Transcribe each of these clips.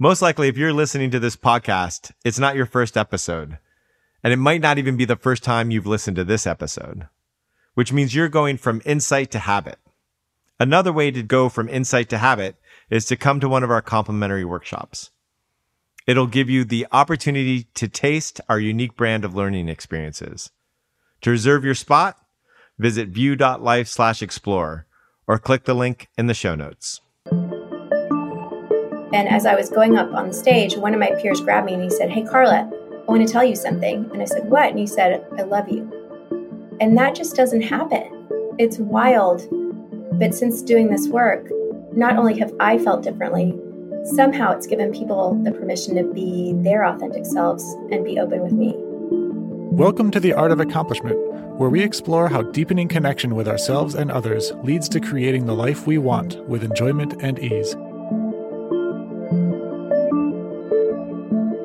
Most likely, if you're listening to this podcast, it's not your first episode. And it might not even be the first time you've listened to this episode, which means you're going from insight to habit. Another way to go from insight to habit is to come to one of our complimentary workshops. It'll give you the opportunity to taste our unique brand of learning experiences. To reserve your spot, visit view.life slash explore or click the link in the show notes. And as I was going up on the stage, one of my peers grabbed me and he said, Hey, Carla, I want to tell you something. And I said, What? And he said, I love you. And that just doesn't happen. It's wild. But since doing this work, not only have I felt differently, somehow it's given people the permission to be their authentic selves and be open with me. Welcome to The Art of Accomplishment, where we explore how deepening connection with ourselves and others leads to creating the life we want with enjoyment and ease.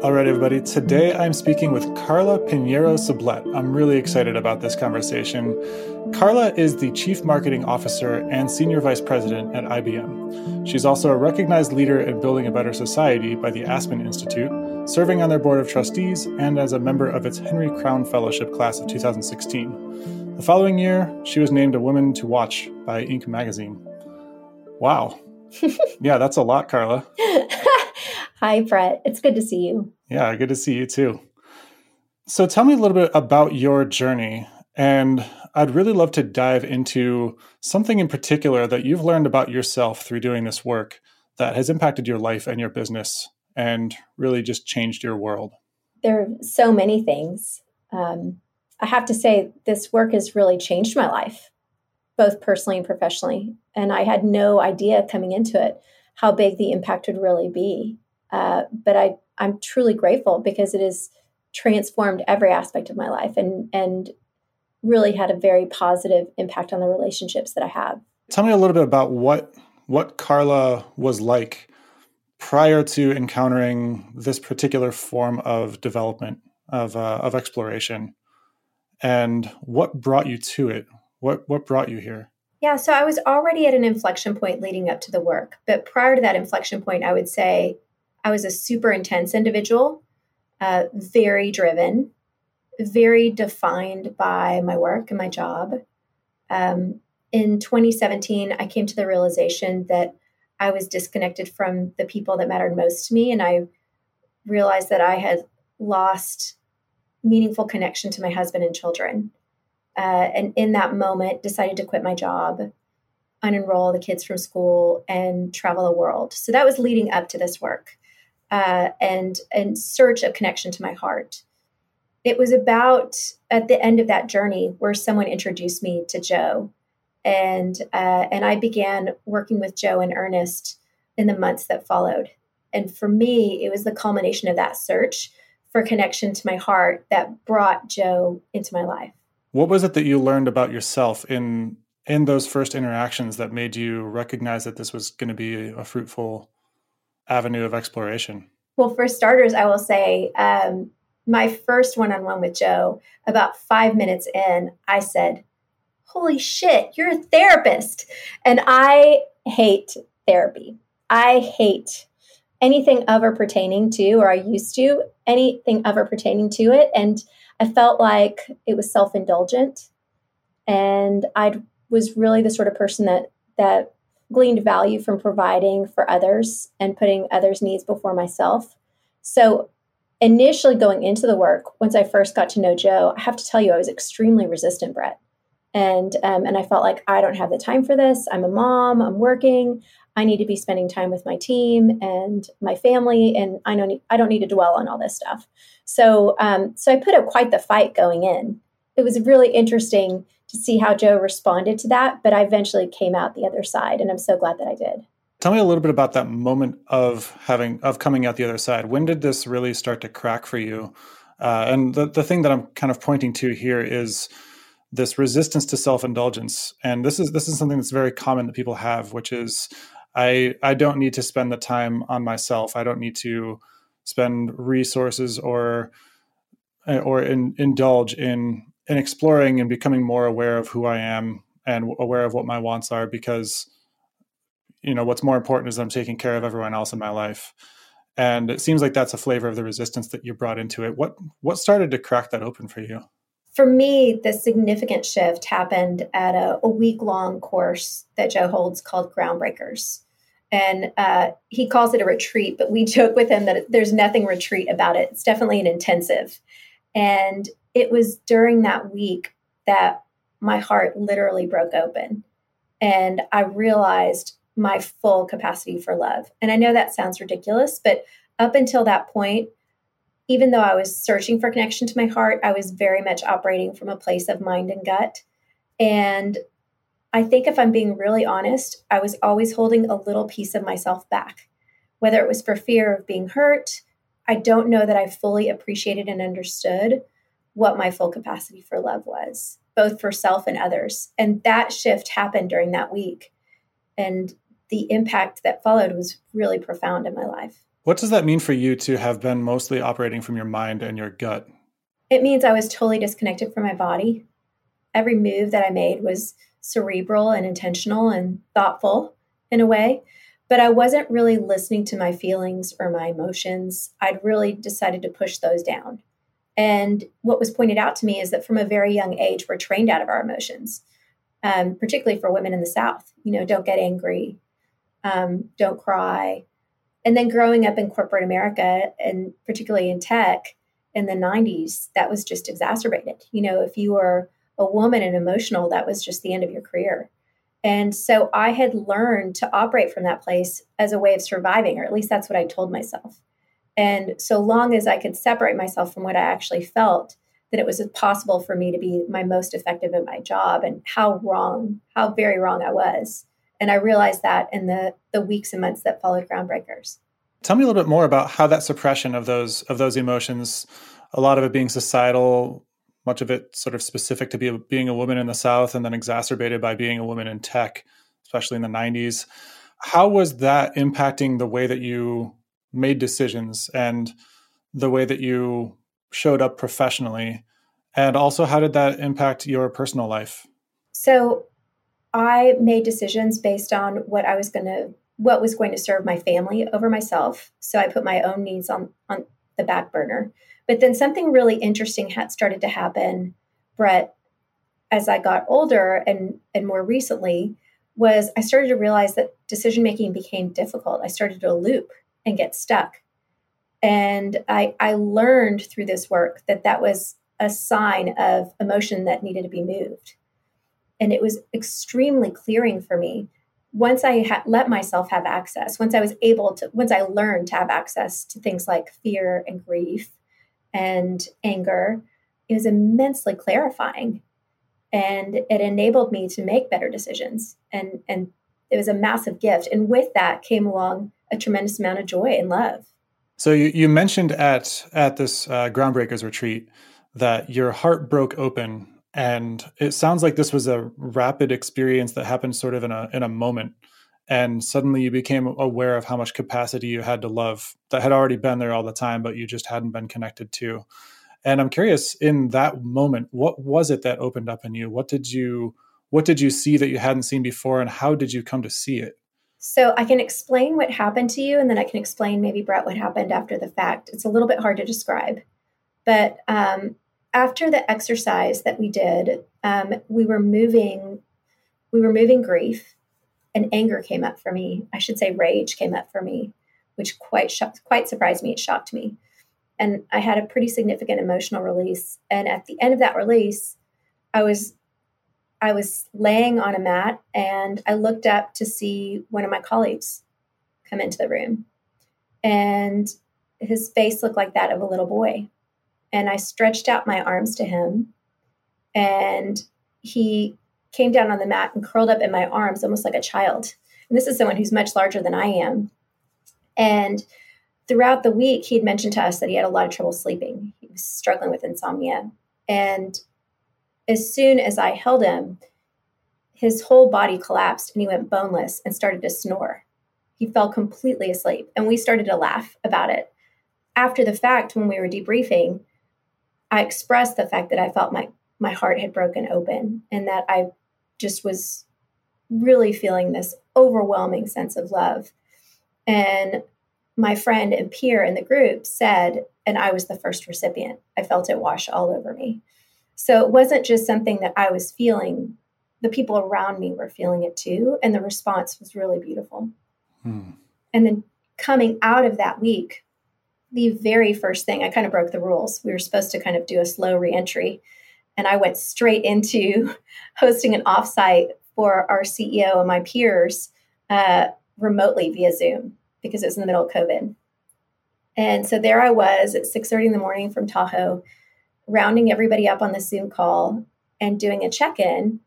All right, everybody. Today I'm speaking with Carla Piñeyro Sublett. I'm really excited about this conversation. Carla is the Chief Marketing Officer and Senior Vice President at IBM. She's also a recognized leader in building a better society by the Aspen Institute, serving on their Board of Trustees, and as a member of its Henry Crown Fellowship class of 2016. The following year, she was named a Woman to Watch by Inc. magazine. Wow. yeah, that's a lot, Carla. Hi, Brett. It's good to see you. Yeah, good to see you too. So tell me a little bit about your journey. And I'd really love to dive into something in particular that you've learned about yourself through doing this work that has impacted your life and your business and really just changed your world. There are so many things. Um, I have to say, this work has really changed my life, both personally and professionally. And I had no idea coming into it how big the impact would really be. Uh, but I, I'm truly grateful because it has transformed every aspect of my life and, and really had a very positive impact on the relationships that I have. Tell me a little bit about what what Carla was like prior to encountering this particular form of development of uh, of exploration, and what brought you to it. What what brought you here? Yeah, so I was already at an inflection point leading up to the work, but prior to that inflection point, I would say I was a super intense individual, uh, very driven, very defined by my work and my job. Um, in 2017, I came to the realization that I was disconnected from the people that mattered most to me. And I realized that I had lost meaningful connection to my husband and children. Uh, and in that moment, decided to quit my job, unenroll the kids from school, and travel the world. So that was leading up to this work uh, and and search a connection to my heart. It was about at the end of that journey where someone introduced me to Joe, and uh, and I began working with Joe in earnest in the months that followed. And for me, it was the culmination of that search for connection to my heart that brought Joe into my life. What was it that you learned about yourself in in those first interactions that made you recognize that this was going to be a fruitful avenue of exploration? Well, for starters, I will say um, my first one on one with Joe, about five minutes in, I said, Holy shit, you're a therapist. And I hate therapy. I hate anything ever pertaining to, or I used to, anything ever pertaining to it. And I felt like it was self indulgent. And I was really the sort of person that, that gleaned value from providing for others and putting others' needs before myself. So, initially going into the work, once I first got to know Joe, I have to tell you, I was extremely resistant, Brett. And um, and I felt like I don't have the time for this. I'm a mom. I'm working. I need to be spending time with my team and my family, and I don't need, I don't need to dwell on all this stuff. So um, so I put up quite the fight going in. It was really interesting to see how Joe responded to that. But I eventually came out the other side, and I'm so glad that I did. Tell me a little bit about that moment of having of coming out the other side. When did this really start to crack for you? Uh, and the the thing that I'm kind of pointing to here is this resistance to self indulgence, and this is this is something that's very common that people have, which is I I don't need to spend the time on myself. I don't need to spend resources or or in, indulge in in exploring and becoming more aware of who I am and aware of what my wants are because you know what's more important is I'm taking care of everyone else in my life. And it seems like that's a flavor of the resistance that you brought into it. What what started to crack that open for you? For me, the significant shift happened at a, a week long course that Joe holds called Groundbreakers. And uh, he calls it a retreat, but we joke with him that there's nothing retreat about it. It's definitely an intensive. And it was during that week that my heart literally broke open. And I realized my full capacity for love. And I know that sounds ridiculous, but up until that point, even though I was searching for connection to my heart, I was very much operating from a place of mind and gut. And I think if I'm being really honest, I was always holding a little piece of myself back, whether it was for fear of being hurt. I don't know that I fully appreciated and understood what my full capacity for love was, both for self and others. And that shift happened during that week. And the impact that followed was really profound in my life. What does that mean for you to have been mostly operating from your mind and your gut? It means I was totally disconnected from my body. Every move that I made was cerebral and intentional and thoughtful in a way, but I wasn't really listening to my feelings or my emotions. I'd really decided to push those down. And what was pointed out to me is that from a very young age, we're trained out of our emotions, um, particularly for women in the South. You know, don't get angry, um, don't cry. And then growing up in corporate America and particularly in tech in the 90s, that was just exacerbated. You know, if you were a woman and emotional, that was just the end of your career. And so I had learned to operate from that place as a way of surviving, or at least that's what I told myself. And so long as I could separate myself from what I actually felt, that it was possible for me to be my most effective at my job and how wrong, how very wrong I was. And I realized that in the the weeks and months that followed Groundbreakers. Tell me a little bit more about how that suppression of those of those emotions, a lot of it being societal, much of it sort of specific to be being a woman in the South, and then exacerbated by being a woman in tech, especially in the '90s. How was that impacting the way that you made decisions and the way that you showed up professionally? And also, how did that impact your personal life? So, I made decisions based on what I was going to what was going to serve my family over myself. So I put my own needs on on the back burner. But then something really interesting had started to happen, Brett, as I got older and and more recently was I started to realize that decision making became difficult. I started to loop and get stuck. And I I learned through this work that that was a sign of emotion that needed to be moved and it was extremely clearing for me once I ha- let myself have access, once I was able to, once I learned to have access to things like fear and grief and anger, it was immensely clarifying. And it enabled me to make better decisions. And, and it was a massive gift. And with that came along a tremendous amount of joy and love. So you, you mentioned at at this uh, groundbreakers retreat that your heart broke open and it sounds like this was a rapid experience that happened sort of in a in a moment and suddenly you became aware of how much capacity you had to love that had already been there all the time but you just hadn't been connected to and i'm curious in that moment what was it that opened up in you what did you what did you see that you hadn't seen before and how did you come to see it so i can explain what happened to you and then i can explain maybe brett what happened after the fact it's a little bit hard to describe but um, after the exercise that we did, um, we were moving, we were moving grief, and anger came up for me. I should say rage came up for me, which quite shocked, quite surprised me. It shocked me, and I had a pretty significant emotional release. And at the end of that release, I was, I was laying on a mat, and I looked up to see one of my colleagues come into the room, and his face looked like that of a little boy and I stretched out my arms to him. And he came down on the mat and curled up in my arms almost like a child. And this is someone who's much larger than I am. And throughout the week, he'd mentioned to us that he had a lot of trouble sleeping. He was struggling with insomnia. And as soon as I held him, his whole body collapsed and he went boneless and started to snore. He fell completely asleep. And we started to laugh about it. After the fact, when we were debriefing, I expressed the fact that I felt my my heart had broken open and that I just was really feeling this overwhelming sense of love. And my friend and peer in the group said, and I was the first recipient. I felt it wash all over me. So it wasn't just something that I was feeling, the people around me were feeling it too. And the response was really beautiful. Hmm. And then coming out of that week, the very first thing, I kind of broke the rules. We were supposed to kind of do a slow reentry. And I went straight into hosting an offsite for our CEO and my peers uh, remotely via Zoom because it was in the middle of COVID. And so there I was at 6:30 in the morning from Tahoe, rounding everybody up on the Zoom call and doing a check-in.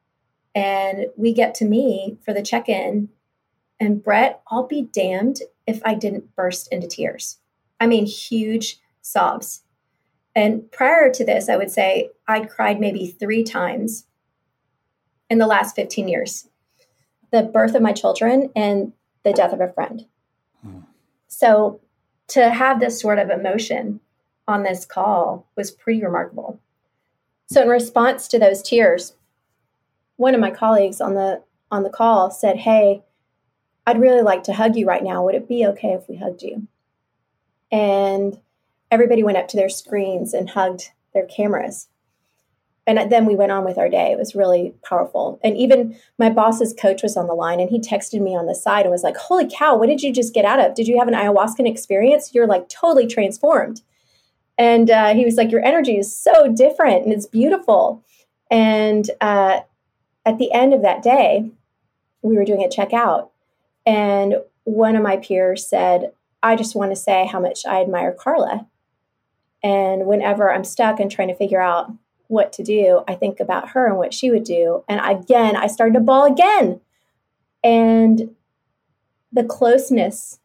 And we get to me for the check-in. And Brett, I'll be damned if I didn't burst into tears. I mean, huge sobs. And prior to this, I would say I'd cried maybe three times in the last 15 years the birth of my children and the death of a friend. Hmm. So to have this sort of emotion on this call was pretty remarkable. So in response to those tears, one of my colleagues on the on the call said, "Hey, I'd really like to hug you right now. Would it be okay if we hugged you?" And everybody went up to their screens and hugged their cameras and then we went on with our day. It was really powerful. And even my boss's coach was on the line and he texted me on the side and was like, Holy cow, what did you just get out of? Did you have an ayahuasca experience? You're like totally transformed. And uh, he was like, Your energy is so different and it's beautiful. And uh, at the end of that day, we were doing a checkout. And one of my peers said, I just want to say how much I admire Carla. And whenever I'm stuck and trying to figure out what to do, I think about her and what she would do. And again, I started to bawl again. And the closeness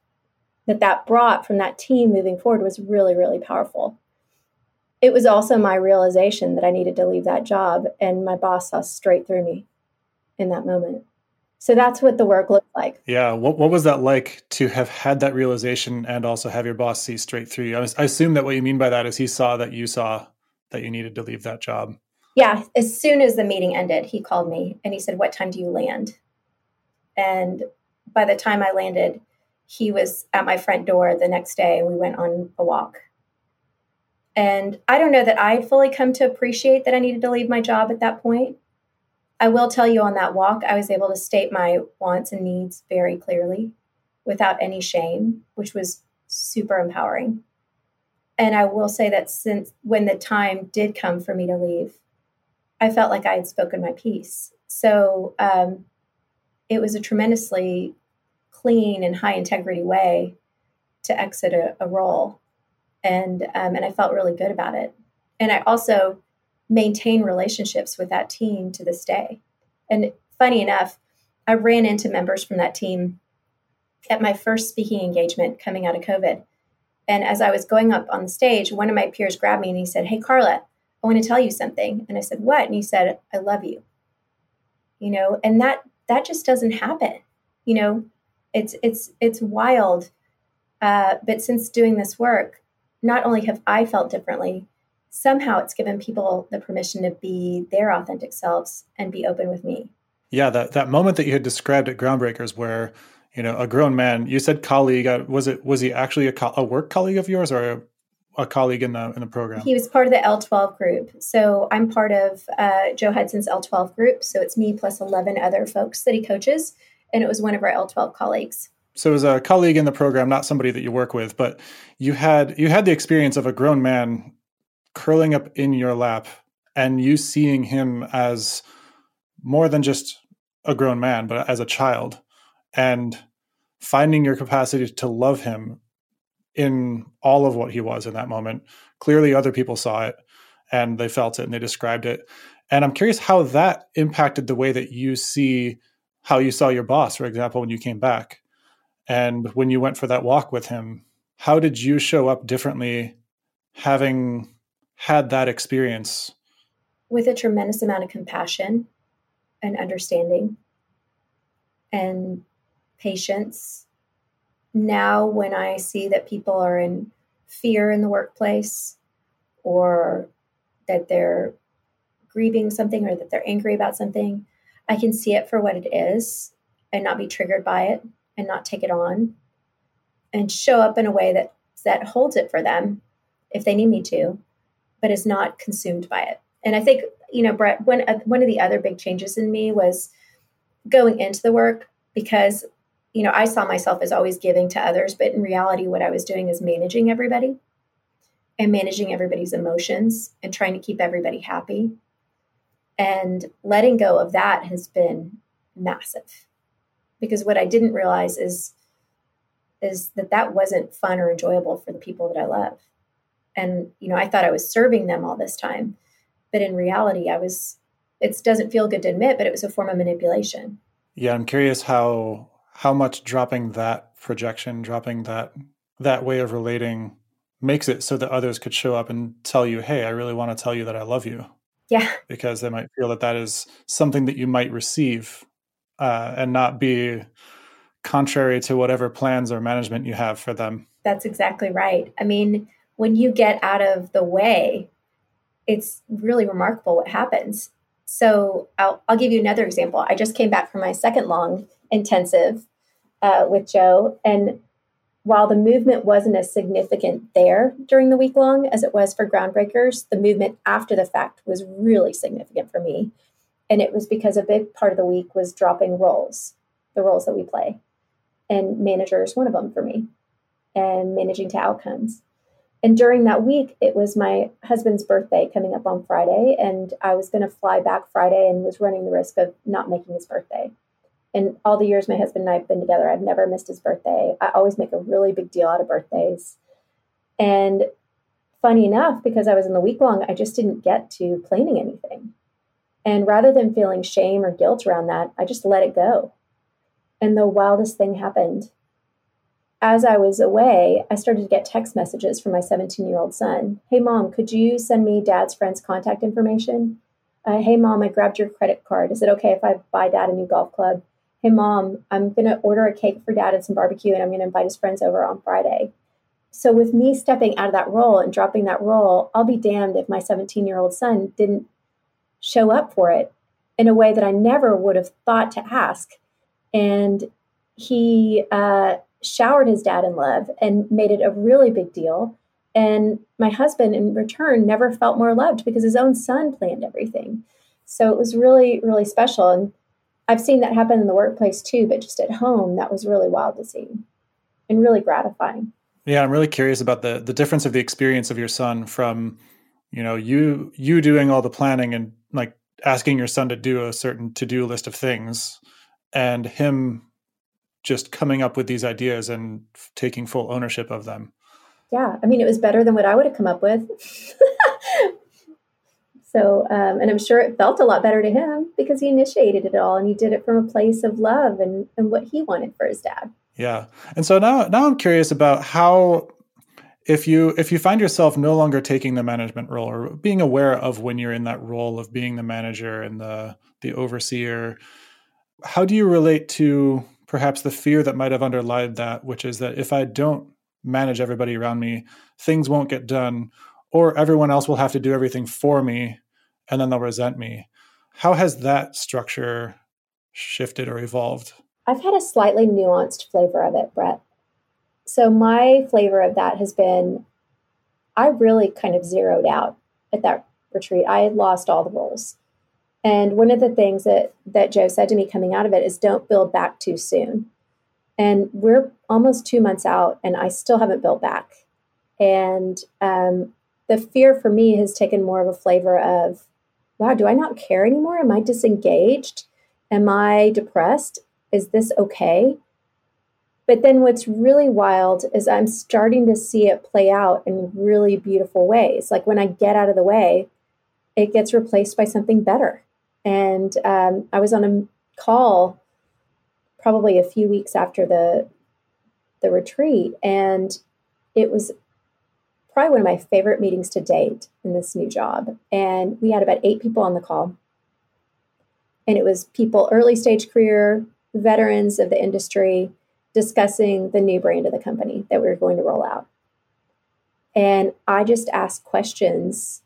that that brought from that team moving forward was really, really powerful. It was also my realization that I needed to leave that job, and my boss saw straight through me in that moment. So that's what the work looked like. Yeah. What, what was that like to have had that realization and also have your boss see straight through you? I, was, I assume that what you mean by that is he saw that you saw that you needed to leave that job? Yeah, as soon as the meeting ended, he called me and he said, "What time do you land?" And by the time I landed, he was at my front door the next day and we went on a walk. And I don't know that I had fully come to appreciate that I needed to leave my job at that point. I will tell you on that walk, I was able to state my wants and needs very clearly without any shame, which was super empowering. And I will say that since when the time did come for me to leave, I felt like I had spoken my piece. So um, it was a tremendously clean and high integrity way to exit a, a role, and um, and I felt really good about it. And I also maintain relationships with that team to this day. And funny enough, I ran into members from that team at my first speaking engagement coming out of COVID. And as I was going up on the stage, one of my peers grabbed me and he said, Hey, Carla, I want to tell you something. And I said, What? And he said, I love you. You know, and that that just doesn't happen. You know, it's it's it's wild. Uh, but since doing this work, not only have I felt differently, somehow it's given people the permission to be their authentic selves and be open with me. Yeah, that that moment that you had described at Groundbreakers, where you know a grown man you said colleague uh, was it was he actually a, co- a work colleague of yours or a, a, colleague in the in the program? He was part of the l12 group. So i'm part of uh, joe hudson's l12 group. So it's me plus 11 other folks that he coaches. And it was one of our l12 colleagues so as a colleague in the program not somebody that you work with but you had you had the experience of a grown man curling up in your lap and you seeing him as more than just a grown man but as a child and finding your capacity to love him in all of what he was in that moment. Clearly, other people saw it and they felt it and they described it. And I'm curious how that impacted the way that you see how you saw your boss, for example, when you came back and when you went for that walk with him. How did you show up differently having had that experience? With a tremendous amount of compassion and understanding and patience. Now, when I see that people are in fear in the workplace or that they're grieving something or that they're angry about something, I can see it for what it is and not be triggered by it and not take it on. and show up in a way that that holds it for them if they need me to, but is not consumed by it. And I think you know, Brett, one uh, one of the other big changes in me was going into the work because you know I saw myself as always giving to others, but in reality, what I was doing is managing everybody and managing everybody's emotions and trying to keep everybody happy. And letting go of that has been massive because what I didn't realize is is that that wasn't fun or enjoyable for the people that I love. And you know, I thought I was serving them all this time, but in reality, I was. It doesn't feel good to admit, but it was a form of manipulation. Yeah, I'm curious how how much dropping that projection, dropping that that way of relating makes it so that others could show up and tell you, "Hey, I really want to tell you that I love you." Yeah. Because they might feel that that is something that you might receive uh, and not be contrary to whatever plans or management you have for them. That's exactly right. I mean, when you get out of the way, it's really remarkable what happens. So I'll, I'll give you another example. I just came back from my second long intensive uh, with Joe, and while the movement wasn't as significant there during the week long as it was for Groundbreakers, the movement after the fact was really significant for me. And it was because a big part of the week was dropping roles, the roles that we play. And manager is one of them for me, and managing to outcomes. And during that week, it was my husband's birthday coming up on Friday, and I was going to fly back Friday and was running the risk of not making his birthday. And all the years my husband and I have been together, I've never missed his birthday. I always make a really big deal out of birthdays. And funny enough, because I was in the week long, I just didn't get to planning anything. And rather than feeling shame or guilt around that, I just let it go. And the wildest thing happened. As I was away, I started to get text messages from my 17 year old son. Hey, mom, could you send me dad's friend's contact information? Uh, hey, mom, I grabbed your credit card. Is it okay if I buy dad a new golf club? Hey, mom, I'm going to order a cake for dad and some barbecue, and I'm going to invite his friends over on Friday. So, with me stepping out of that role and dropping that role, I'll be damned if my 17 year old son didn't show up for it in a way that I never would have thought to ask. And he uh, showered his dad in love and made it a really big deal. And my husband, in return, never felt more loved because his own son planned everything. So it was really, really special. And I've seen that happen in the workplace too, but just at home, that was really wild to see and really gratifying. Yeah, I'm really curious about the the difference of the experience of your son from, you know, you you doing all the planning and like asking your son to do a certain to-do list of things and him just coming up with these ideas and taking full ownership of them. Yeah, I mean, it was better than what I would have come up with. so, um, and I'm sure it felt a lot better to him because he initiated it all and he did it from a place of love and, and what he wanted for his dad. Yeah. And so now, now I'm curious about how, if you if you find yourself no longer taking the management role or being aware of when you're in that role of being the manager and the the overseer how do you relate to perhaps the fear that might have underlied that, which is that if I don't manage everybody around me, things won't get done, or everyone else will have to do everything for me, and then they'll resent me. How has that structure shifted or evolved? I've had a slightly nuanced flavor of it, Brett. So, my flavor of that has been I really kind of zeroed out at that retreat. I had lost all the roles. And one of the things that that Joe said to me coming out of it is don't build back too soon. And we're almost two months out, and I still haven't built back. And um, the fear for me has taken more of a flavor of, wow, do I not care anymore? Am I disengaged? Am I depressed? Is this okay? But then what's really wild is I'm starting to see it play out in really beautiful ways. Like when I get out of the way, it gets replaced by something better. And um, I was on a call probably a few weeks after the the retreat, and it was probably one of my favorite meetings to date in this new job. And we had about eight people on the call, and it was people early stage career, veterans of the industry, discussing the new brand of the company that we were going to roll out. And I just asked questions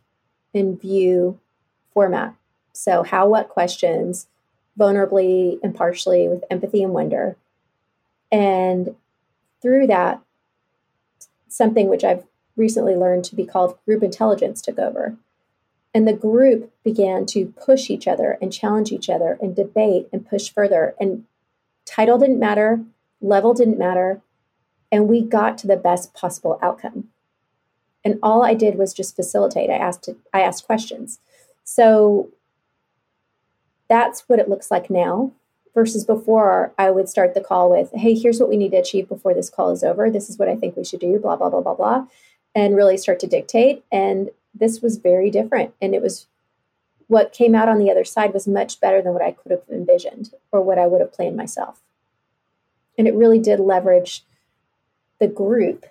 in view format. So, how, what questions, vulnerably, impartially, with empathy and wonder. And through that, something which I've recently learned to be called group intelligence took over. And the group began to push each other and challenge each other and debate and push further. And title didn't matter, level didn't matter. And we got to the best possible outcome. And all I did was just facilitate. I asked I asked questions. So that's what it looks like now versus before I would start the call with, hey, here's what we need to achieve before this call is over. This is what I think we should do, blah, blah, blah, blah, blah, and really start to dictate. And this was very different. And it was what came out on the other side was much better than what I could have envisioned or what I would have planned myself. And it really did leverage the group.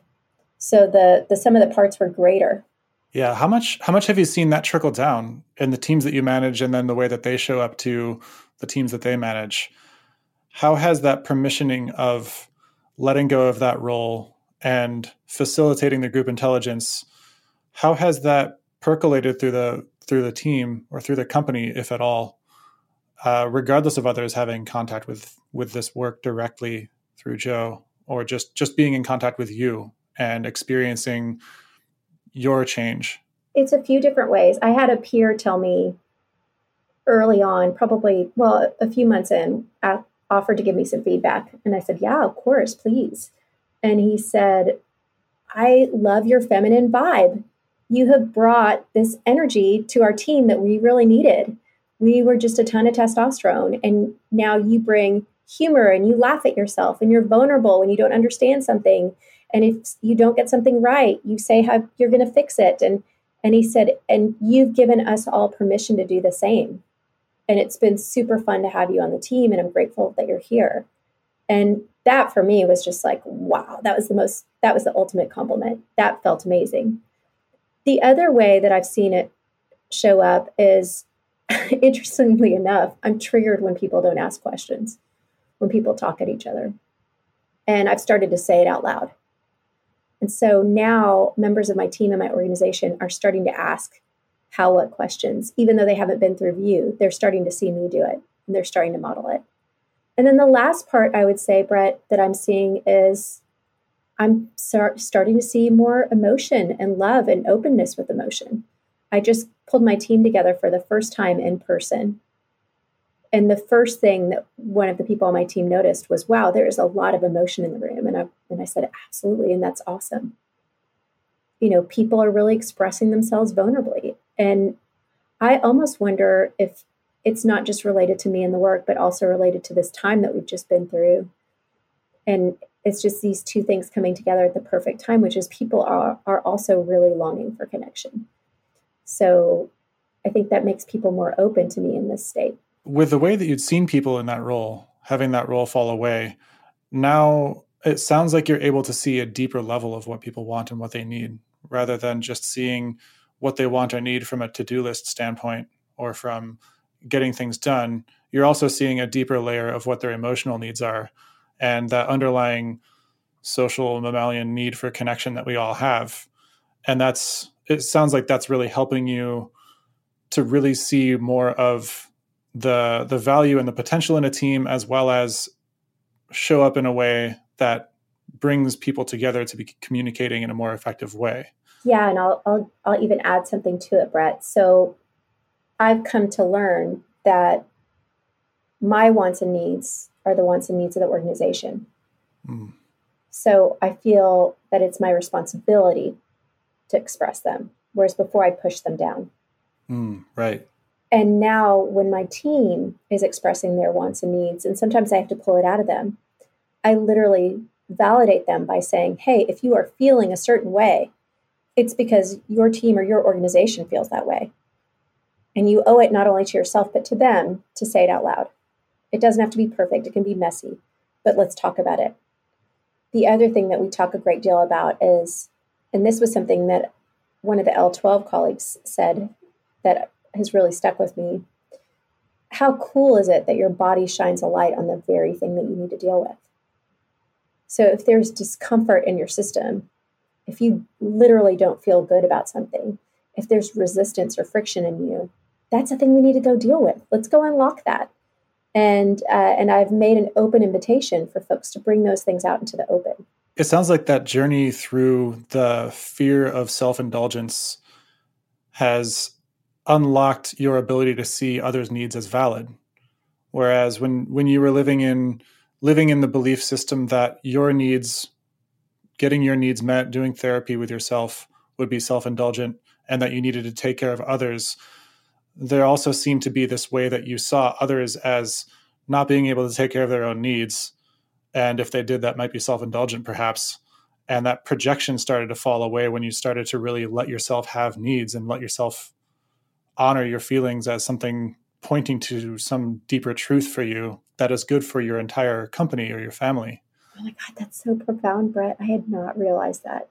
So the the sum of the parts were greater. Yeah. How much how much have you seen that trickle down in the teams that you manage and then the way that they show up to the teams that they manage? How has that permissioning of letting go of that role and facilitating the group intelligence how has that percolated through the through the team or through the company, if at all, uh, regardless of others having contact with with this work directly through Joe, or just just being in contact with you and experiencing your change? It's a few different ways. I had a peer tell me early on, probably well, a few months in, offered to give me some feedback, and I said, "Yeah, of course, please." And he said, "I love your feminine vibe." you have brought this energy to our team that we really needed. We were just a ton of testosterone, and now you bring humor and you laugh at yourself and you're vulnerable when you don't understand something. And if you don't get something right, you say how you're going to fix it. And and he said, and you've given us all permission to do the same. And it's been super fun to have you on the team, and I'm grateful that you're here. And that for me was just like, wow, that was the most, that was the ultimate compliment. That felt amazing. The other way that I've seen it show up is interestingly enough, I'm triggered when people don't ask questions, when people talk at each other. And I've started to say it out loud. And so now members of my team and my organization are starting to ask how, what questions, even though they haven't been through view, they're starting to see me do it and they're starting to model it. And then the last part I would say, Brett, that I'm seeing is I'm start, starting to see more emotion and love and openness with emotion. I just pulled my team together for the first time in person. And the first thing that one of the people on my team noticed was, wow, there is a lot of emotion in the room. And I, and I said, absolutely. And that's awesome. You know, people are really expressing themselves vulnerably. And I almost wonder if it's not just related to me and the work, but also related to this time that we've just been through. And it's just these two things coming together at the perfect time, which is people are, are also really longing for connection. So I think that makes people more open to me in this state. With the way that you'd seen people in that role, having that role fall away, now it sounds like you're able to see a deeper level of what people want and what they need rather than just seeing what they want or need from a to do list standpoint or from getting things done. You're also seeing a deeper layer of what their emotional needs are and that underlying social mammalian need for connection that we all have and that's it sounds like that's really helping you to really see more of the the value and the potential in a team as well as show up in a way that brings people together to be communicating in a more effective way yeah and i'll i'll, I'll even add something to it brett so i've come to learn that my wants and needs are the wants and needs of the organization. Mm. So I feel that it's my responsibility to express them, whereas before I push them down. Mm, right. And now, when my team is expressing their wants and needs, and sometimes I have to pull it out of them, I literally validate them by saying, hey, if you are feeling a certain way, it's because your team or your organization feels that way. And you owe it not only to yourself, but to them to say it out loud. It doesn't have to be perfect, it can be messy, but let's talk about it. The other thing that we talk a great deal about is, and this was something that one of the L12 colleagues said that has really stuck with me. How cool is it that your body shines a light on the very thing that you need to deal with? So if there's discomfort in your system, if you literally don't feel good about something, if there's resistance or friction in you, that's a thing we need to go deal with. Let's go unlock that and uh, and I've made an open invitation for folks to bring those things out into the open. it sounds like that journey through the fear of self indulgence has unlocked your ability to see others' needs as valid. Whereas when when you were living in living in the belief system that your needs, getting your needs met, doing therapy with yourself would be self indulgent, and that you needed to take care of others, there also seemed to be this way that you saw others as not being able to take care of their own needs and if they did that might be self-indulgent perhaps and that projection started to fall away when you started to really let yourself have needs and let yourself honor your feelings as something pointing to some deeper truth for you that is good for your entire company or your family. Oh my God, that's so profound, Brett. I had not realized that.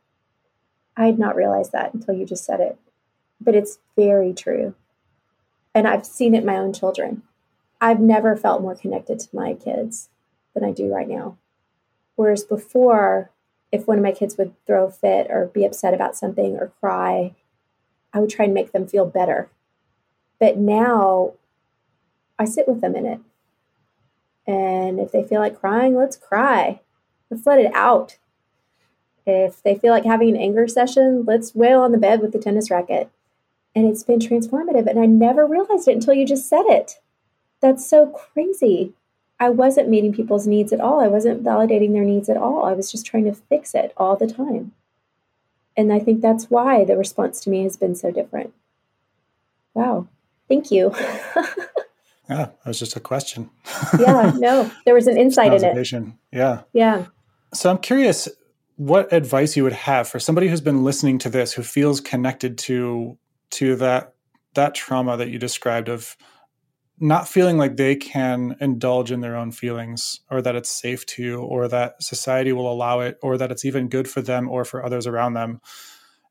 I had not realized that until you just said it. But it's very true. And I've seen it in my own children. I've never felt more connected to my kids than I do right now. Whereas before, if one of my kids would throw a fit or be upset about something or cry, I would try and make them feel better. But now I sit with them in it. And if they feel like crying, let's cry. Let's let it out. If they feel like having an anger session, let's wail on the bed with the tennis racket. And it's been transformative. And I never realized it until you just said it. That's so crazy. I wasn't meeting people's needs at all. I wasn't validating their needs at all. I was just trying to fix it all the time. And I think that's why the response to me has been so different. Wow. Thank you. yeah, that was just a question. yeah, no, there was an insight in it. Yeah. Yeah. So I'm curious what advice you would have for somebody who's been listening to this who feels connected to to that that trauma that you described of not feeling like they can indulge in their own feelings or that it's safe to or that society will allow it or that it's even good for them or for others around them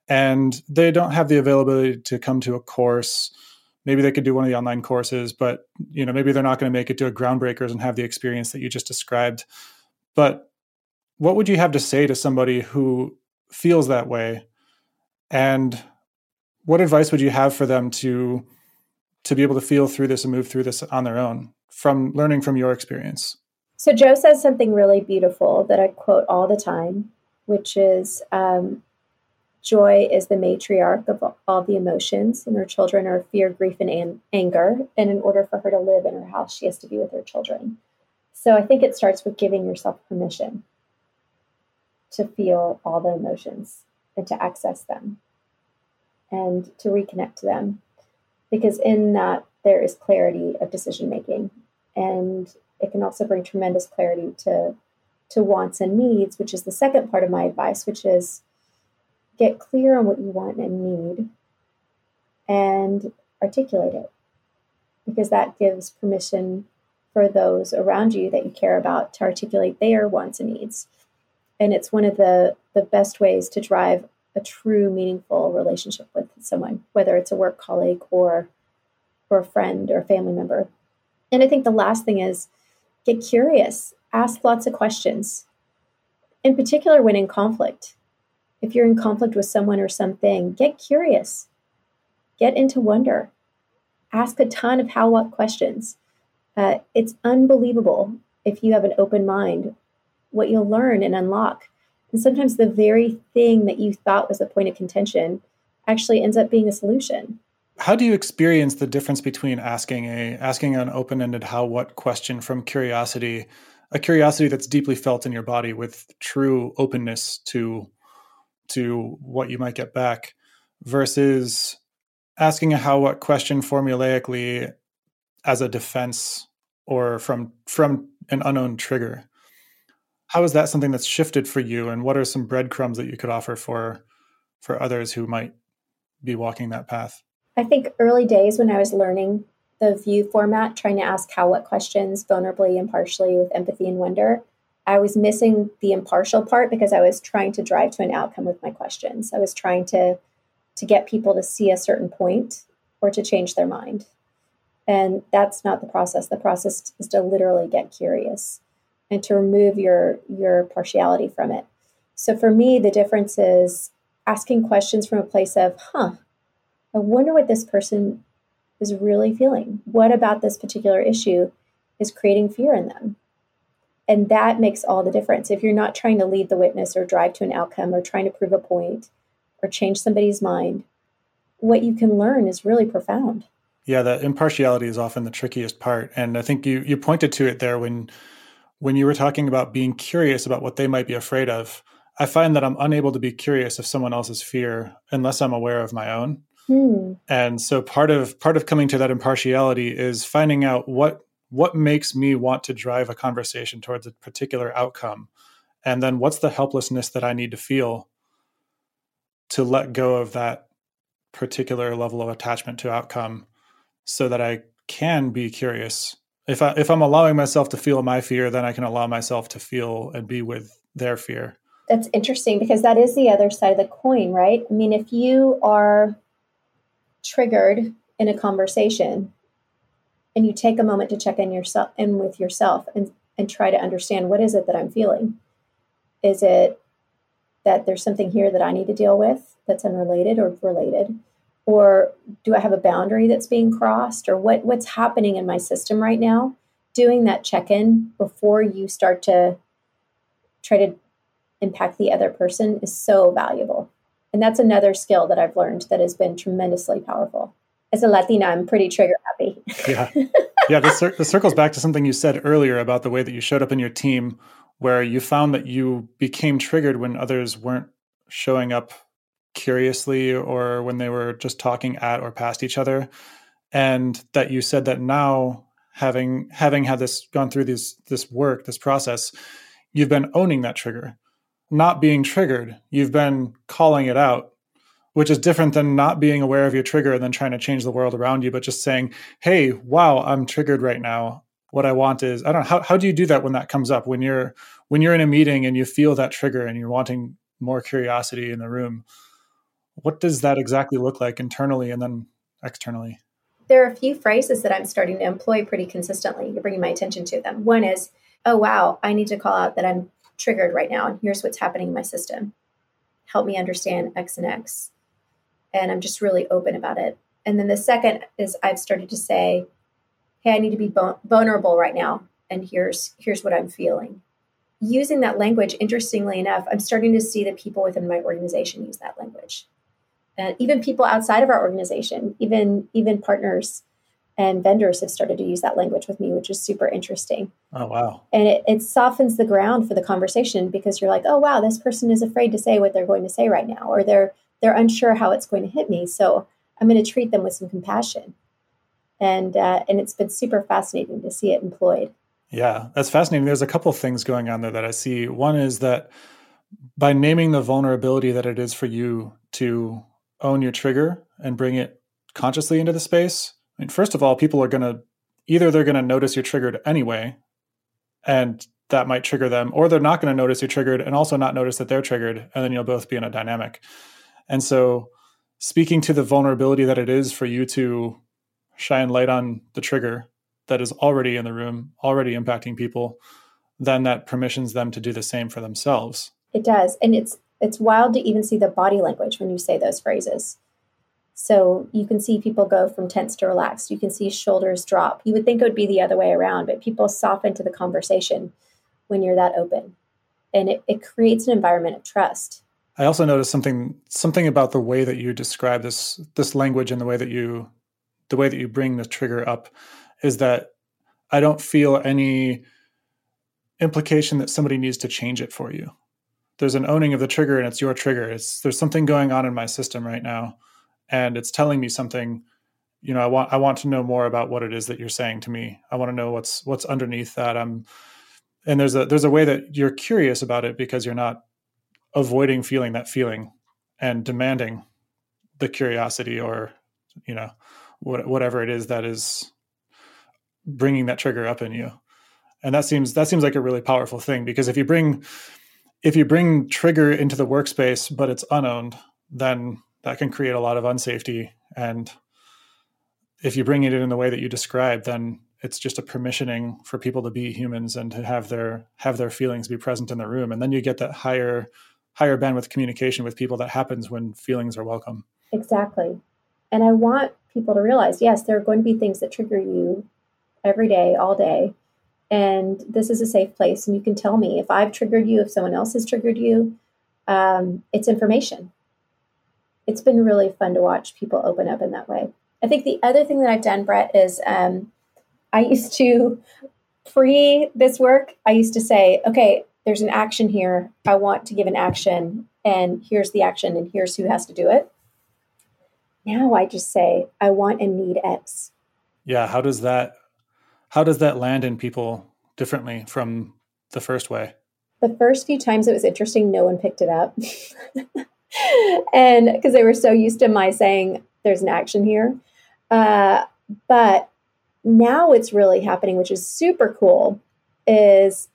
and they don't have the availability to come to a course maybe they could do one of the online courses but you know maybe they're not going to make it to a groundbreakers and have the experience that you just described but what would you have to say to somebody who feels that way and what advice would you have for them to to be able to feel through this and move through this on their own from learning from your experience? So, Joe says something really beautiful that I quote all the time, which is um, joy is the matriarch of all the emotions, and her children are fear, grief, and an- anger. And in order for her to live in her house, she has to be with her children. So, I think it starts with giving yourself permission to feel all the emotions and to access them and to reconnect to them because in that there is clarity of decision making and it can also bring tremendous clarity to to wants and needs which is the second part of my advice which is get clear on what you want and need and articulate it because that gives permission for those around you that you care about to articulate their wants and needs and it's one of the the best ways to drive a true meaningful relationship with someone, whether it's a work colleague or or a friend or a family member. And I think the last thing is get curious, ask lots of questions. In particular when in conflict. If you're in conflict with someone or something, get curious. Get into wonder. Ask a ton of how what questions. Uh, it's unbelievable if you have an open mind what you'll learn and unlock and sometimes the very thing that you thought was a point of contention actually ends up being a solution. How do you experience the difference between asking a asking an open-ended how what question from curiosity, a curiosity that's deeply felt in your body with true openness to to what you might get back versus asking a how what question formulaically as a defense or from from an unknown trigger. How is that something that's shifted for you and what are some breadcrumbs that you could offer for for others who might be walking that path? I think early days when i was learning the view format trying to ask how what questions vulnerably impartially with empathy and wonder i was missing the impartial part because i was trying to drive to an outcome with my questions i was trying to to get people to see a certain point or to change their mind and that's not the process the process is to literally get curious and to remove your your partiality from it. So for me, the difference is asking questions from a place of, huh, I wonder what this person is really feeling. What about this particular issue is creating fear in them? And that makes all the difference. If you're not trying to lead the witness or drive to an outcome or trying to prove a point or change somebody's mind, what you can learn is really profound. Yeah, the impartiality is often the trickiest part. And I think you you pointed to it there when when you were talking about being curious about what they might be afraid of. I find that I'm unable to be curious of someone else's fear unless I'm aware of my own. Hmm. And so part of part of coming to that impartiality is finding out what what makes me want to drive a conversation towards a particular outcome. And then what's the helplessness that I need to feel to let go of that particular level of attachment to outcome so that I can be curious. If I if I'm allowing myself to feel my fear, then I can allow myself to feel and be with their fear. That's interesting because that is the other side of the coin, right? I mean, if you are triggered in a conversation and you take a moment to check in yourself in with yourself and and try to understand what is it that I'm feeling? Is it that there's something here that I need to deal with that's unrelated or related? Or do I have a boundary that's being crossed? Or what, what's happening in my system right now? Doing that check in before you start to try to impact the other person is so valuable. And that's another skill that I've learned that has been tremendously powerful. As a Latina, I'm pretty trigger happy. yeah. Yeah. This, cir- this circles back to something you said earlier about the way that you showed up in your team, where you found that you became triggered when others weren't showing up curiously or when they were just talking at or past each other. And that you said that now having having had this gone through this this work, this process, you've been owning that trigger not being triggered. You've been calling it out, which is different than not being aware of your trigger and then trying to change the world around you, but just saying, hey, wow, I'm triggered right now. What I want is, I don't know, how, how do you do that when that comes up? When you're when you're in a meeting and you feel that trigger and you're wanting more curiosity in the room, what does that exactly look like internally and then externally? There are a few phrases that I'm starting to employ pretty consistently. You're bringing my attention to them. One is, oh, wow, I need to call out that I'm triggered right now and here's what's happening in my system help me understand x and x and i'm just really open about it and then the second is i've started to say hey i need to be vulnerable right now and here's here's what i'm feeling using that language interestingly enough i'm starting to see that people within my organization use that language and even people outside of our organization even even partners and vendors have started to use that language with me, which is super interesting. Oh, wow. And it, it softens the ground for the conversation because you're like, oh, wow, this person is afraid to say what they're going to say right now, or they're they're unsure how it's going to hit me. So I'm going to treat them with some compassion. And uh, and it's been super fascinating to see it employed. Yeah, that's fascinating. There's a couple things going on there that I see. One is that by naming the vulnerability that it is for you to own your trigger and bring it consciously into the space, I mean, first of all, people are going to either they're going to notice you're triggered anyway, and that might trigger them, or they're not going to notice you're triggered and also not notice that they're triggered, and then you'll both be in a dynamic. And so, speaking to the vulnerability that it is for you to shine light on the trigger that is already in the room, already impacting people, then that permissions them to do the same for themselves. It does. And it's it's wild to even see the body language when you say those phrases. So you can see people go from tense to relaxed. You can see shoulders drop. You would think it would be the other way around, but people soften to the conversation when you're that open. And it, it creates an environment of trust. I also noticed something something about the way that you describe this this language and the way that you the way that you bring the trigger up is that I don't feel any implication that somebody needs to change it for you. There's an owning of the trigger and it's your trigger. It's there's something going on in my system right now and it's telling me something you know i want i want to know more about what it is that you're saying to me i want to know what's what's underneath that i'm and there's a there's a way that you're curious about it because you're not avoiding feeling that feeling and demanding the curiosity or you know what, whatever it is that is bringing that trigger up in you and that seems that seems like a really powerful thing because if you bring if you bring trigger into the workspace but it's unowned then that can create a lot of unsafety. And if you bring it in in the way that you describe then it's just a permissioning for people to be humans and to have their have their feelings be present in the room. And then you get that higher higher bandwidth communication with people that happens when feelings are welcome. Exactly. And I want people to realize, yes, there are going to be things that trigger you every day, all day. and this is a safe place and you can tell me if i've triggered you if someone else has triggered you um, it's information it's been really fun to watch people open up in that way i think the other thing that i've done brett is um, i used to pre this work i used to say okay there's an action here i want to give an action and here's the action and here's who has to do it now i just say i want and need x yeah how does that how does that land in people differently from the first way? The first few times it was interesting, no one picked it up. and because they were so used to my saying, there's an action here. Uh, but now it's really happening, which is super cool, is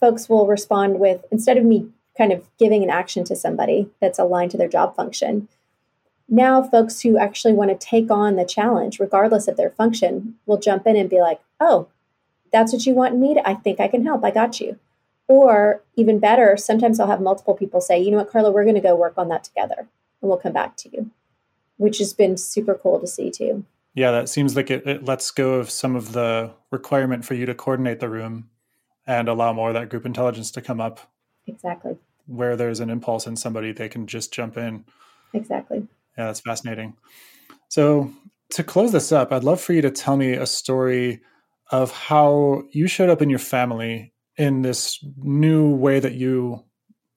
folks will respond with, instead of me kind of giving an action to somebody that's aligned to their job function, now folks who actually want to take on the challenge regardless of their function will jump in and be like oh that's what you want me to i think i can help i got you. Or even better sometimes i'll have multiple people say you know what carla we're going to go work on that together and we'll come back to you which has been super cool to see too. Yeah that seems like it, it lets go of some of the requirement for you to coordinate the room and allow more of that group intelligence to come up exactly where there's an impulse in somebody they can just jump in exactly yeah, that's fascinating. So, to close this up, I'd love for you to tell me a story of how you showed up in your family in this new way that you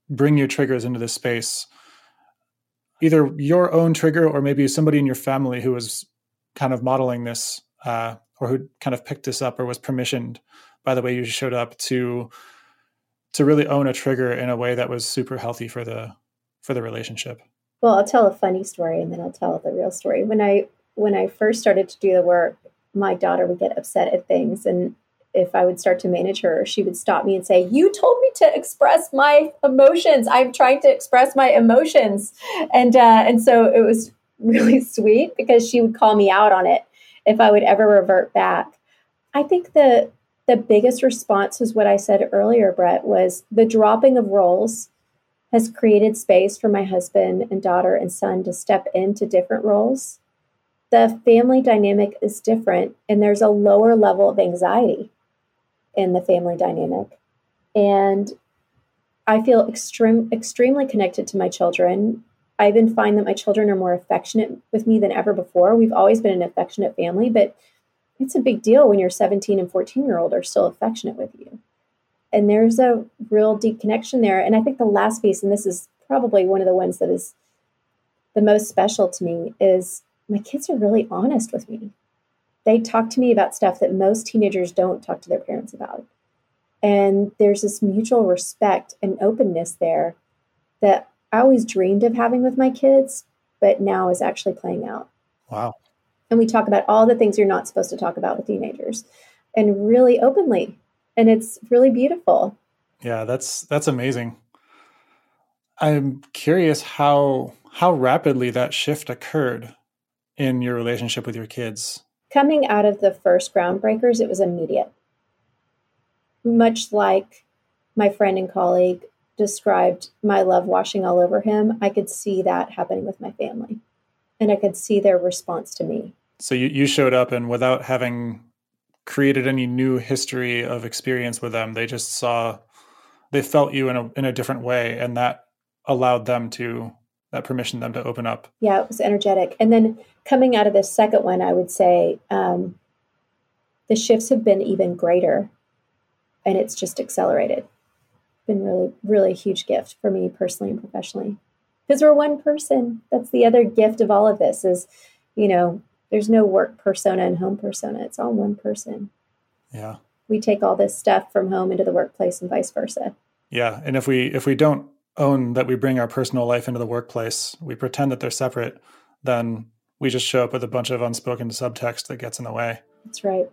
bring your triggers into this space. Either your own trigger or maybe somebody in your family who was kind of modeling this uh, or who kind of picked this up or was permissioned by the way you showed up to to really own a trigger in a way that was super healthy for the for the relationship. Well, I'll tell a funny story and then I'll tell the real story. When I when I first started to do the work, my daughter would get upset at things and if I would start to manage her, she would stop me and say, "You told me to express my emotions. I'm trying to express my emotions," and uh, and so it was really sweet because she would call me out on it if I would ever revert back. I think the the biggest response was what I said earlier, Brett, was the dropping of roles has created space for my husband and daughter and son to step into different roles. The family dynamic is different, and there's a lower level of anxiety in the family dynamic. And I feel extreme, extremely connected to my children. I even find that my children are more affectionate with me than ever before. We've always been an affectionate family, but it's a big deal when your 17 and 14 year old are still affectionate with you and there's a real deep connection there. And I think the last piece, and this is probably one of the ones that is the most special to me, is my kids are really honest with me. They talk to me about stuff that most teenagers don't talk to their parents about. And there's this mutual respect and openness there that I always dreamed of having with my kids, but now is actually playing out. Wow. And we talk about all the things you're not supposed to talk about with teenagers and really openly and it's really beautiful. Yeah, that's that's amazing. I'm curious how how rapidly that shift occurred in your relationship with your kids. Coming out of the first groundbreakers, it was immediate. Much like my friend and colleague described my love washing all over him, I could see that happening with my family. And I could see their response to me. So you, you showed up and without having created any new history of experience with them. They just saw, they felt you in a in a different way, and that allowed them to that permission them to open up. Yeah, it was energetic. And then coming out of this second one, I would say um, the shifts have been even greater, and it's just accelerated. Been really, really a huge gift for me personally and professionally, because we're one person. That's the other gift of all of this is, you know, there's no work persona and home persona. It's all one person. Yeah. We take all this stuff from home into the workplace and vice versa. Yeah. And if we if we don't own that we bring our personal life into the workplace, we pretend that they're separate, then we just show up with a bunch of unspoken subtext that gets in the way. That's right.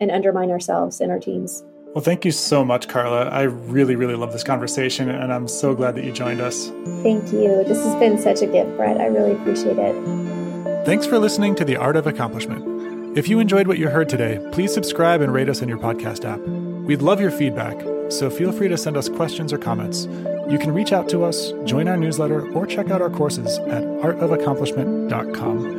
And undermine ourselves and our teams. Well, thank you so much, Carla. I really, really love this conversation, and I'm so glad that you joined us. Thank you. This has been such a gift, Brett. I really appreciate it. Thanks for listening to The Art of Accomplishment. If you enjoyed what you heard today, please subscribe and rate us in your podcast app. We'd love your feedback, so feel free to send us questions or comments. You can reach out to us, join our newsletter, or check out our courses at artofaccomplishment.com.